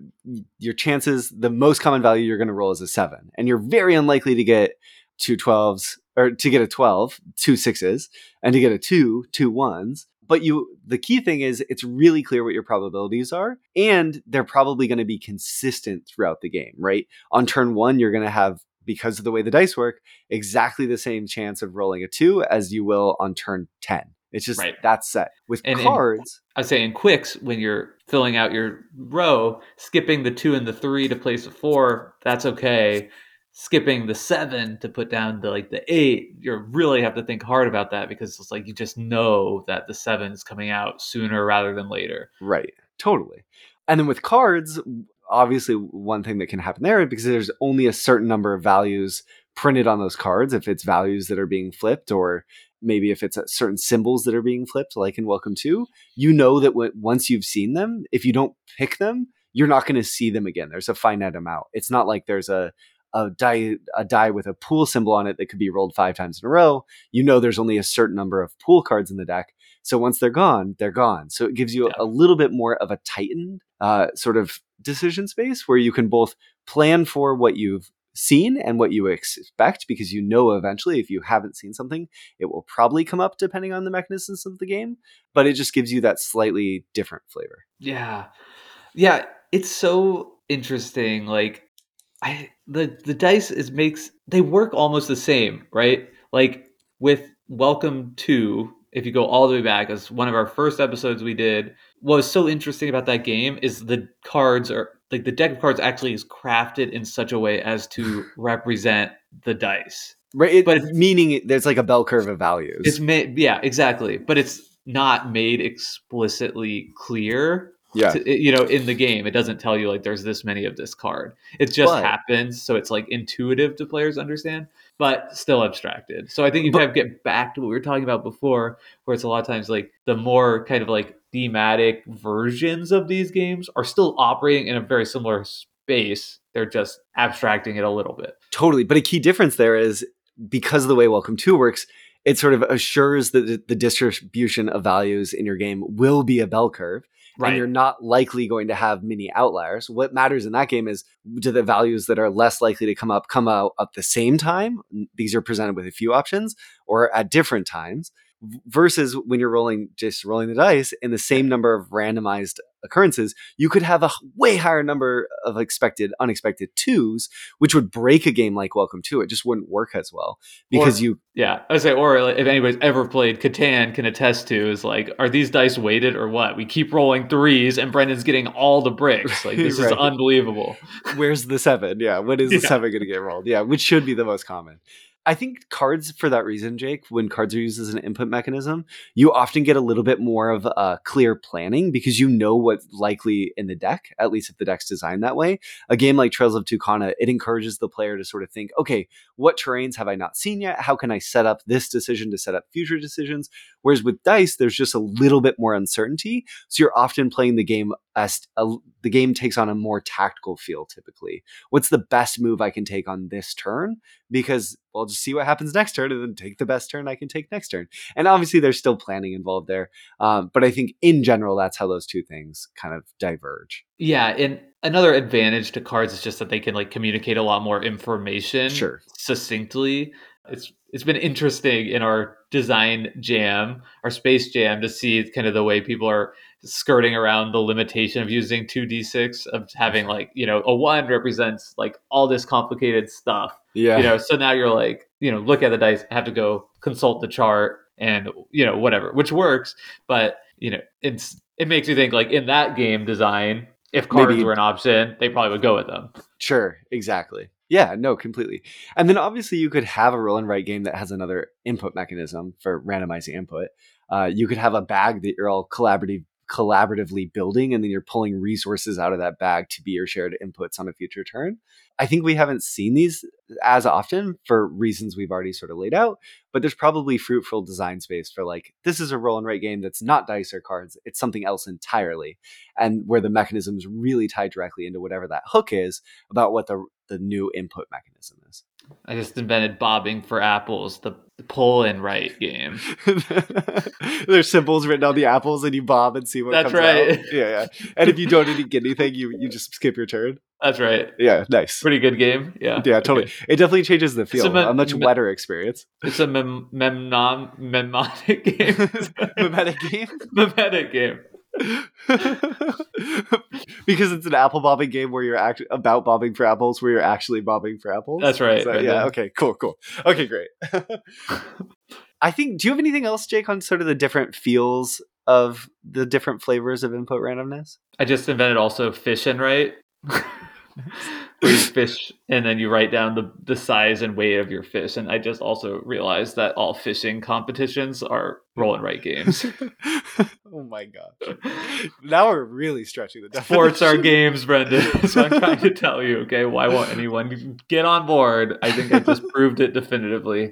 your chances, the most common value you're going to roll is a seven, and you're very unlikely to get two 12s or to get a 12, two sixes, and to get a two, two ones. But you, the key thing is it's really clear what your probabilities are, and they're probably going to be consistent throughout the game, right? On turn one, you're going to have because of the way the dice work, exactly the same chance of rolling a two as you will on turn 10. It's just Right. that's set. With And- cards, I say in Qwixx when you're filling out your row, skipping the two and the three to place a four, that's okay. Skipping the seven to put down the like the eight, you really have to think hard about that because it's like you just know that the seven is coming out sooner rather than later. Right. Totally. And then with cards, obviously one thing that can happen there because there's only a certain number of values printed on those cards if it's values that are being flipped or maybe if it's uh, certain symbols that are being flipped like in welcome to you know that when, once you've seen them if you don't pick them you're not going to see them again there's a finite amount it's not like there's a a die a die with a pool symbol on it that could be rolled five times in a row you know there's only a certain number of pool cards in the deck so once they're gone, they're gone. So it gives you Yeah. a little bit more of a tightened uh, sort of decision space where you can both plan for what you've seen and what you expect because you know eventually if you haven't seen something, it will probably come up depending on the mechanisms of the game. But it just gives you that slightly different flavor. Yeah. Yeah, it's so interesting. Like I the the dice is makes they work almost the same, right? Like with welcome to if you go all the way back, as one of our first episodes we did, what was so interesting about that game is the cards are like the deck of cards actually is crafted in such a way as to [sighs] represent the dice. Right, it, but meaning there's like a bell curve of values. It's made, yeah, exactly. But it's not made explicitly clear yeah to, you know in the game it doesn't tell you like there's this many of this card it just but, happens so it's like intuitive to players understand but still abstracted so i think you kind of get back to what we were talking about before where it's a lot of times like the more kind of like thematic versions of these games are still operating in a very similar space they're just abstracting it a little bit totally but a key difference there is because of the way Welcome To works it sort of assures that the distribution of values in your game will be a bell curve right. and you're not likely going to have many outliers. What matters in that game is do the values that are less likely to come up come out at the same time? These are presented with a few options or at different times versus when you're rolling just rolling the dice in the same number of randomized occurrences, you could have a way higher number of expected unexpected twos, which would break a game like Welcome to It. Just wouldn't work as well because or, you. Yeah, I say, or if anybody's ever played Catan, can attest to is like, are these dice weighted or what? We keep rolling threes, and Brendan's getting all the bricks. Like this [laughs] right. is unbelievable. Where's the seven? Yeah, when is the [laughs] yeah. seven going to get rolled? Yeah, which should be the most common. I think cards, for that reason, Jake, when cards are used as an input mechanism, you often get a little bit more of a clear planning because you know what's likely in the deck, at least if the deck's designed that way. A game like Trails of Tucana, it encourages the player to sort of think, okay, what terrains have I not seen yet? How can I set up this decision to set up future decisions? Whereas with dice, there's just a little bit more uncertainty. So you're often playing the game as a, the game takes on a more tactical feel typically. What's the best move I can take on this turn? Because I'll just see what happens next turn and then take the best turn I can take next turn. And obviously, there's still planning involved there. Um, but I think in general, that's how those two things kind of diverge. Yeah. And another advantage to cards is just that they can like communicate a lot more information sure. succinctly. It's it's been interesting in our design jam, our space jam, to see kind of the way people are skirting around the limitation of using 2d6 of having like you know a one represents like all this complicated stuff yeah you know so now you're like you know look at the dice have to go consult the chart and you know whatever which works but you know it's it makes you think like in that game design if cards Maybe. were an option they probably would go with them sure exactly yeah, no, completely. And then obviously you could have a roll and write game that has another input mechanism for randomizing input. Uh, you could have a bag that you're all collaborative collaboratively building and then you're pulling resources out of that bag to be your shared inputs on a future turn. I think we haven't seen these as often for reasons we've already sort of laid out, but there's probably fruitful design space for like, this is a roll and write game that's not dice or cards, it's something else entirely. And where the mechanisms really tie directly into whatever that hook is about what the, the new input mechanism is. I just invented bobbing for apples, the pull and write game. [laughs] There's symbols written on the apples, and you bob and see what. That's right. Out. [laughs] Yeah, yeah. And if you don't get anything, you you just skip your turn. That's right. Yeah, nice. Pretty good game. Yeah. Yeah, totally. Okay. It definitely changes the feel. A, mem- a, much mem- wetter experience. It's a mem- memnom [laughs] memetic game. memetic game. memetic game. [laughs] because it's an apple bobbing game where you're actually about bobbing for apples, where you're actually bobbing for apples. That's right. So, yeah. Okay. Cool. Cool. Okay. Great. [laughs] I think. Do you have anything else, Jake, on sort of the different feels of the different flavors of input randomness? I just invented also fish and right. [laughs] where you fish and then you write down the, the size and weight of your fish. And I just also realized that all fishing competitions are roll and write games. [laughs] oh my god! Now we're really stretching the definition. [laughs] Sports are games, Brendan. [laughs] so I'm trying to tell you, okay? Why won't anyone get on board? I think I just proved it definitively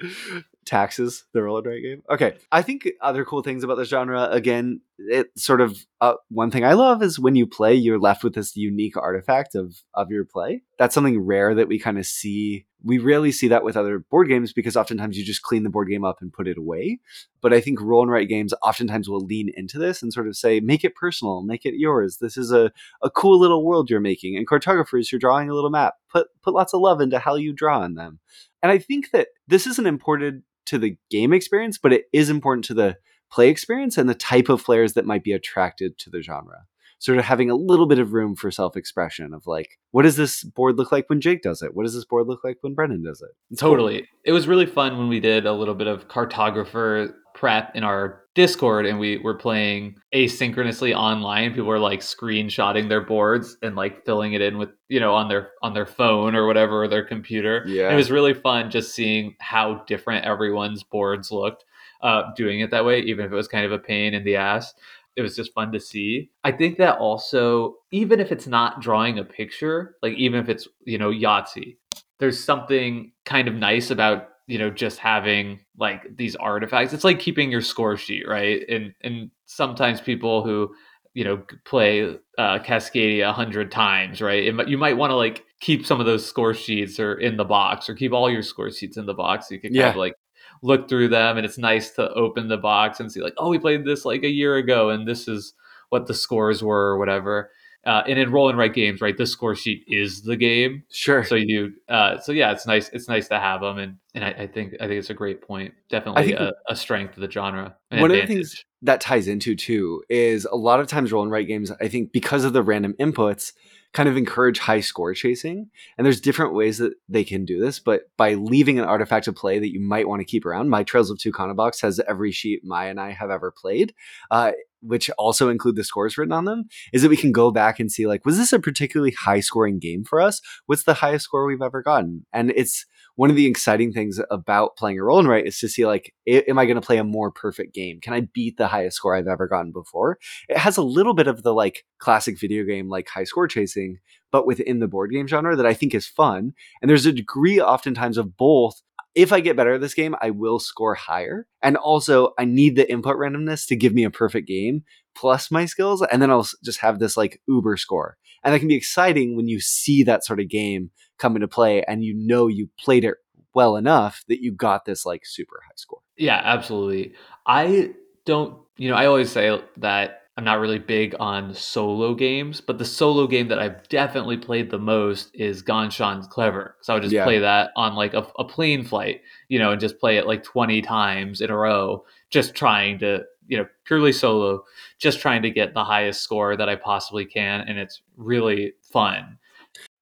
taxes the Roll and Write game. Okay i think other cool things about this genre again it sort of uh, one thing i love is when you play you're left with this unique artifact of of your play. That's something rare that we kind of see we rarely see that with other board games because oftentimes you just clean the board game up and put it away. But i think roll and write games oftentimes will lean into this and sort of say make it personal make it yours. This is a, a cool little world you're making. And cartographers you're drawing a little map put put lots of love into how you draw on them. And i think that this is an important to the game experience, but it is important to the play experience and the type of players that might be attracted to the genre. Sort of having a little bit of room for self expression of like, what does this board look like when Jake does it? What does this board look like when Brendan does it? Totally. It was really fun when we did a little bit of cartographer prep in our Discord and we were playing asynchronously online. People were like screenshotting their boards and like filling it in with, you know, on their on their phone or whatever or their computer. Yeah. It was really fun just seeing how different everyone's boards looked uh, doing it that way, even if it was kind of a pain in the ass. It was just fun to see. I think that also, even if it's not drawing a picture, like even if it's, you know, Yahtzee, there's something kind of nice about you know just having like these artifacts. It's like keeping your score sheet right? And and sometimes people who you know play uh cascadia a hundred times right? It, you might want to like keep some of those score sheets or in the box or keep all your score sheets in the box. So you can kind Yeah. of like look through them and it's nice to open the box and see like oh we played this like a year ago and this is what the scores were or whatever uh, and in roll and write games right the score sheet is the game. Sure. so you uh so yeah it's nice it's nice to have them and and i, I think i think it's a great point. Definitely a, a strength of the genre one of the things that ties into too is a lot of times roll and write games i think because of the random inputs kind of encourage high score chasing and there's different ways that they can do this but by leaving an artifact of play that you might want to keep around my trails of tucana box has every sheet maya and i have ever played uh, which also include the scores written on them is that we can go back and see like was this a particularly high scoring game for us? What's the highest score we've ever gotten? And it's one of the exciting things about playing a roll and write is to see like am i going to play a more perfect game? Can i beat the highest score i've ever gotten before? It has a little bit of the like classic video game like high score chasing but within the board game genre that i think is fun. And there's a degree oftentimes of both if I get better at this game, I will score higher. And also, I need the input randomness to give me a perfect game plus my skills. And then I'll just have this like uber score. And that can be exciting when you see that sort of game come into play and you know you played it well enough that you got this like super high score. yeah absolutely i don't you know i always say that i'm not really big on solo games but the solo game that i've definitely played the most is Ganz Schon Clever so i would just Yeah. play that on like a, a plane flight you know and just play it like 20 times in a row just trying to you know purely solo just trying to get the highest score that i possibly can and it's really fun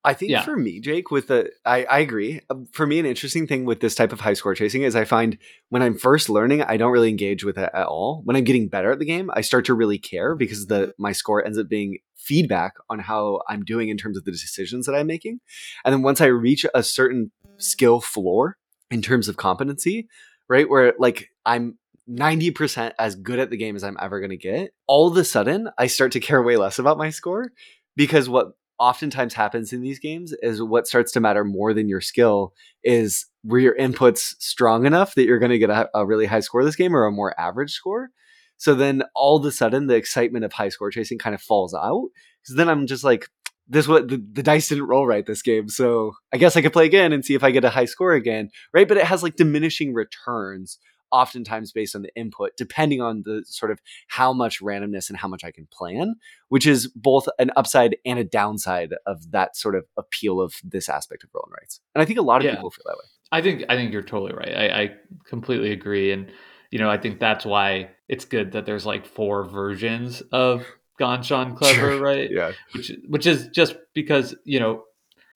I think Yeah. for me, Jake, with the I, I agree. Um, For me, an interesting thing with this type of high score chasing is I find when I'm first learning, I don't really engage with it at all. When I'm getting better at the game, I start to really care because the my score ends up being feedback on how I'm doing in terms of the decisions that I'm making. And then once I reach a certain skill floor in terms of competency, right, where like I'm 90% as good at the game as I'm ever going to get, all of a sudden I start to care way less about my score because what oftentimes happens in these games is what starts to matter more than your skill is were your inputs strong enough that you're going to get a, a really high score this game or a more average score. So then all of a sudden the excitement of high score chasing kind of falls out because then i'm just like this what the, the dice didn't roll right this game so i guess i could play again and see if i get a high score again right? But it has like diminishing returns oftentimes based on the input depending on the sort of how much randomness and how much i can plan which is both an upside and a downside of that sort of appeal of this aspect of roll and rights. And I think a lot of Yeah. people feel that way. I think I think you're totally right. I, I completely agree, and you know I think that's why it's good that there's like four versions of Ganz Schon [laughs] Clever, Sure. right? Yeah. Which which is just because you know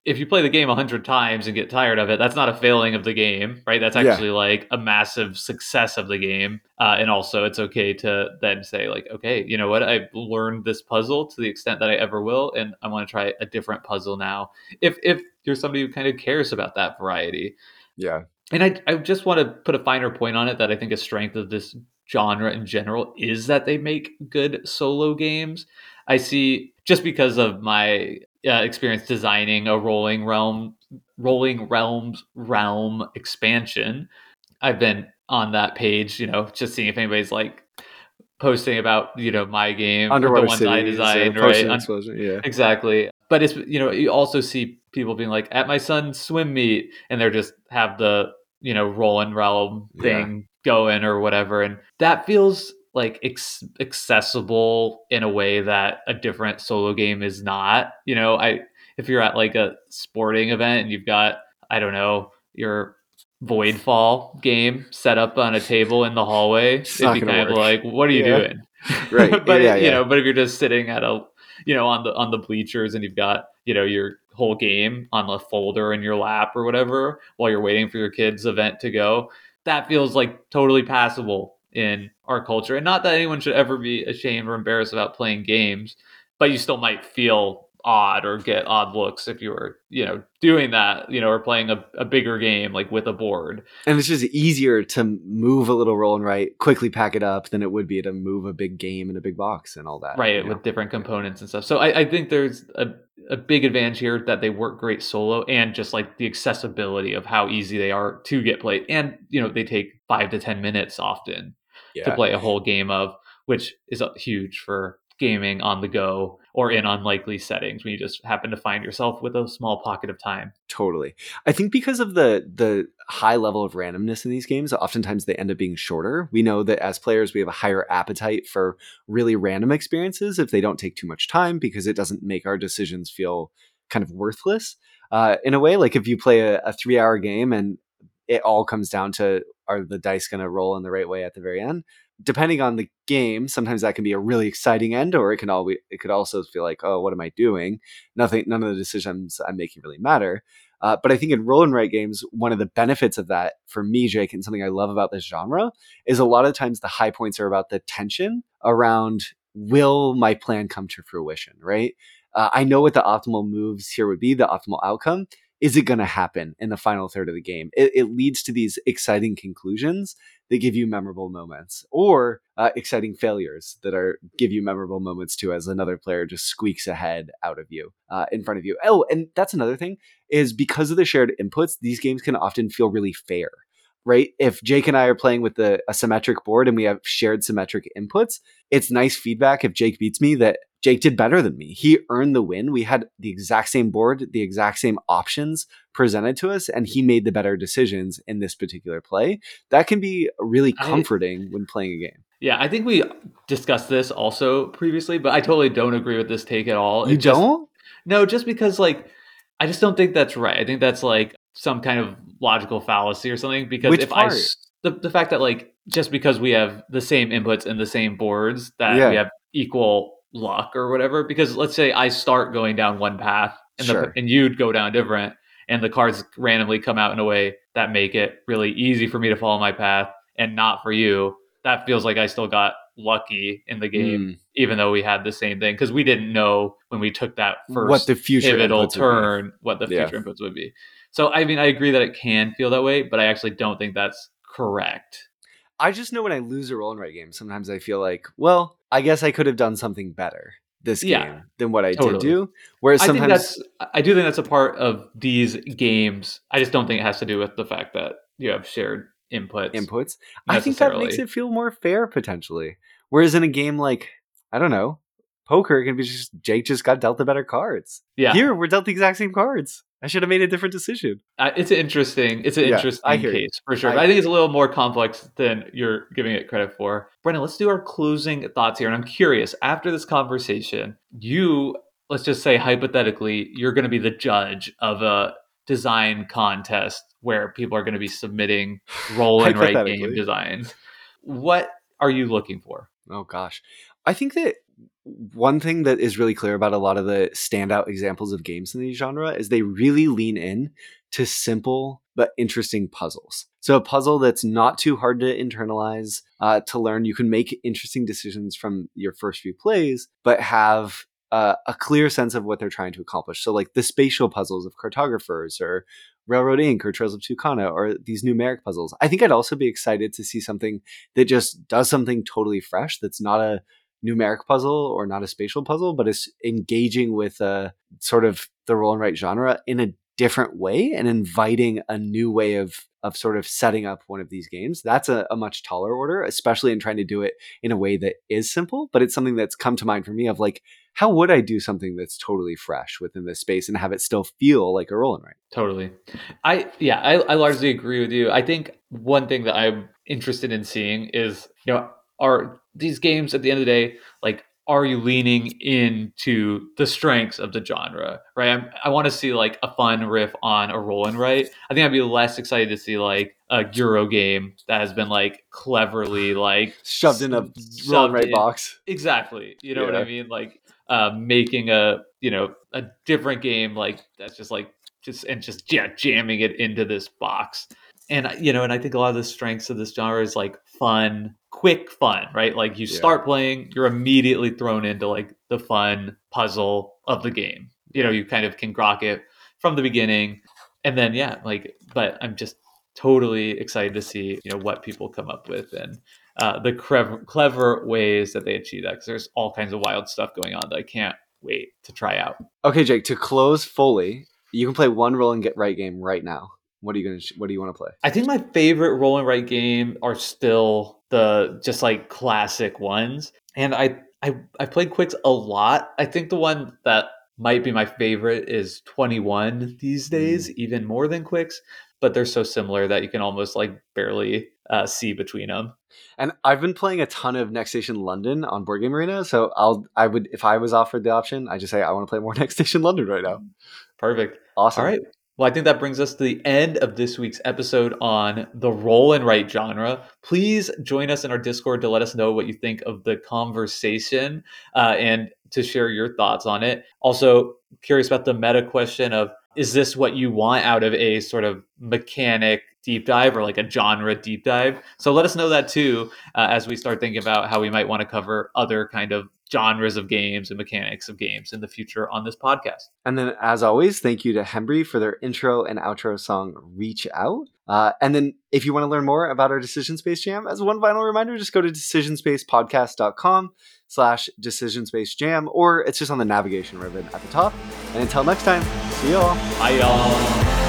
if you play the game a hundred times and get tired of it, that's not a failing of the game, right? That's Yeah. actually like a massive success of the game, uh, and also it's okay to then say like, okay, you know what? I've learned this puzzle to the extent that I ever will, and I want to try a different puzzle now. If if you're somebody who kind of cares about that variety, Yeah. and I, I just want to put a finer point on it that I think a strength of this genre in general is that they make good solo games. I see just because of my uh, experience designing a rolling realm, rolling realms realm expansion. I've been on that page, you know, just seeing if anybody's like posting about you know my game, Underwater the one I designed, uh, right? Explosion. Yeah. Exactly. But it's you know, you also see people being like at my son's swim meet and they're just have the, you know, rolling realm Yeah. thing going or whatever. And that feels like ex- accessible in a way that a different solo game is not. You know, I if you're at like a sporting event and you've got, I don't know, your Voidfall game set up on a table in the hallway, [laughs] It's it'd be kind of like, what are you Yeah. doing? [laughs] Right. [laughs] but Yeah, you yeah. know, but if you're just sitting at a you know on the on the bleachers and you've got you know your whole game on the folder in your lap or whatever while you're waiting for your kids event to go that feels like totally passable in our culture. And not that anyone should ever be ashamed or embarrassed about playing games, but you still might feel odd or get odd looks if you were, you know, doing that, you know, or playing a, a bigger game like with a board. And it's just easier to move a little roll and write, quickly pack it up than it would be to move a big game in a big box and all that. Right, you know? with different components and stuff. So I, I think there's a, a big advantage here that they work great solo and just like the accessibility of how easy they are to get played. And, you know, they take five to 10 minutes often yeah. to play a whole game of, which is huge for gaming on the go or in unlikely settings when you just happen to find yourself with a small pocket of time. Totally. I think because of the the high level of randomness in these games, oftentimes they end up being shorter. We know that as players we have a higher appetite for really random experiences if they don't take too much time because it doesn't make our decisions feel kind of worthless. Uh, in a way, like if you play a, a three hour game and it all comes down to are the dice going to roll in the right way at the very end depending on the game, sometimes that can be a really exciting end, or it can always it could also feel like, oh, what am I doing? Nothing, none of the decisions I'm making really matter. Uh, but I think in roll and write games, one of the benefits of that for me, Jake, and something I love about this genre is a lot of times the high points are about the tension around will my plan come to fruition, right? Uh, I know what the optimal moves here would be, the optimal outcome. Is it going to happen in the final third of the game? It, it leads to these exciting conclusions that give you memorable moments or uh, exciting failures that are give you memorable moments too as another player just squeaks ahead out of you uh, in front of you oh and that's another thing is because of the shared inputs these games can often feel really fair right if jake and i are playing with the, a symmetric board and we have shared symmetric inputs it's nice feedback if jake beats me that Jake did better than me. He earned the win. We had the exact same board, the exact same options presented to us, and he made the better decisions in this particular play. That can be really comforting I, when playing a game. Yeah, I think we discussed this also previously, but I totally don't agree with this take at all. You just, don't? No, just because like I just don't think that's right. I think that's like some kind of logical fallacy or something. Because Which if part? I the, the fact that like just because we have the same inputs and the same boards that yeah. we have equal luck or whatever. Because let's say I start going down one path and, sure. the, and you'd go down different, and the cards randomly come out in a way that make it really easy for me to follow my path and not for you. That feels like I still got lucky in the game, mm. even though we had the same thing because we didn't know when we took that first what the future pivotal turn what the future yeah. inputs would be. So I mean, I agree that it can feel that way, but I actually don't think that's correct. I just know when I lose a roll and write game, sometimes I feel like, well, I guess I could have done something better this yeah, game than what I totally. did do. Whereas sometimes I I do think that's a part of these games. I just don't think it has to do with the fact that you have shared inputs. Inputs. I think that makes it feel more fair potentially. Whereas in a game like I don't know, poker, it can be just Jake just got dealt the better cards. Yeah. Here we're dealt the exact same cards. I should have made a different decision. Uh, it's interesting. It's an yeah, interesting case you. for sure. I, I think it's a little more complex than you're giving it credit for. Brendan, let's do our closing thoughts here. And I'm curious, after this conversation, you let's just say hypothetically, you're going to be the judge of a design contest where people are going to be submitting [laughs] roll and write game designs. What are you looking for? Oh gosh. I think that one thing that is really clear about a lot of the standout examples of games in the genre is they really lean in to simple but interesting puzzles. So a puzzle that's not too hard to internalize, uh, to learn. You can make interesting decisions from your first few plays, but have uh, a clear sense of what they're trying to accomplish. So like the spatial puzzles of cartographers or Railroad Ink or Trails of Tucana or these numeric puzzles. I think I'd also be excited to see something that just does something totally fresh that's not a numeric puzzle or not a spatial puzzle, but it's engaging with a sort of the roll and write genre in a different way and inviting a new way of of sort of setting up one of these games. That's a, a, much taller order, especially in trying to do it in a way that is simple, but it's something that's come to mind for me of like, how would I do something that's totally fresh within this space and have it still feel like a roll and write? Totally. I yeah, I, I largely agree with you. I think one thing that I'm interested in seeing is, you know, are these games at the end of the day like are you leaning into the strengths of the genre right I'm, i want to see like a fun riff on a roll and write i think i'd be less excited to see like a euro game that has been like cleverly like shoved in a roll and write in. box exactly you know yeah. what i mean like uh, making a you know a different game like that's just like just and just yeah jamming it into this box and you know, and I think a lot of the strengths of this genre is like fun, quick fun, right? Like you start yeah. playing, you're immediately thrown into like the fun puzzle of the game. You know, you kind of can grok it from the beginning, and then yeah, like. But I'm just totally excited to see you know what people come up with and uh, the clever, clever ways that they achieve that because there's all kinds of wild stuff going on that I can't wait to try out. Okay, Jake. To close fully, you can play one roll and get right game right now. What are you gonna? What do you want to play? I think my favorite roll and write game are still the just like classic ones, and I I I played Qwixx a lot. I think the one that might be my favorite is 21 these days, mm. even more than Qwixx But they're so similar that you can almost like barely uh, see between them. And I've been playing a ton of Next Station London on Board Game Arena, so I'll I would if I was offered the option, I just say I want to play more [laughs] Next Station London right now. Perfect. Awesome. All right. Well, I think that brings us to the end of this week's episode on the roll and write genre. Please join us in our Discord to let us know what you think of the conversation uh, and to share your thoughts on it. Also, curious about the meta question of is this what you want out of a sort of mechanic deep dive or like a genre deep dive? So let us know that too uh, as we start thinking about how we might want to cover other kind of genres of games and mechanics of games in the future on this podcast. And then, as always, thank you to Hembree for their intro and outro song Reach Out. Uh, and then, if you want to learn more about our Decision Space Jam, as one final reminder, just go to decisionspacepodcast.com slash decision space jam, or it's just on the navigation ribbon at the top. And until next time, see y'all. Bye, y'all.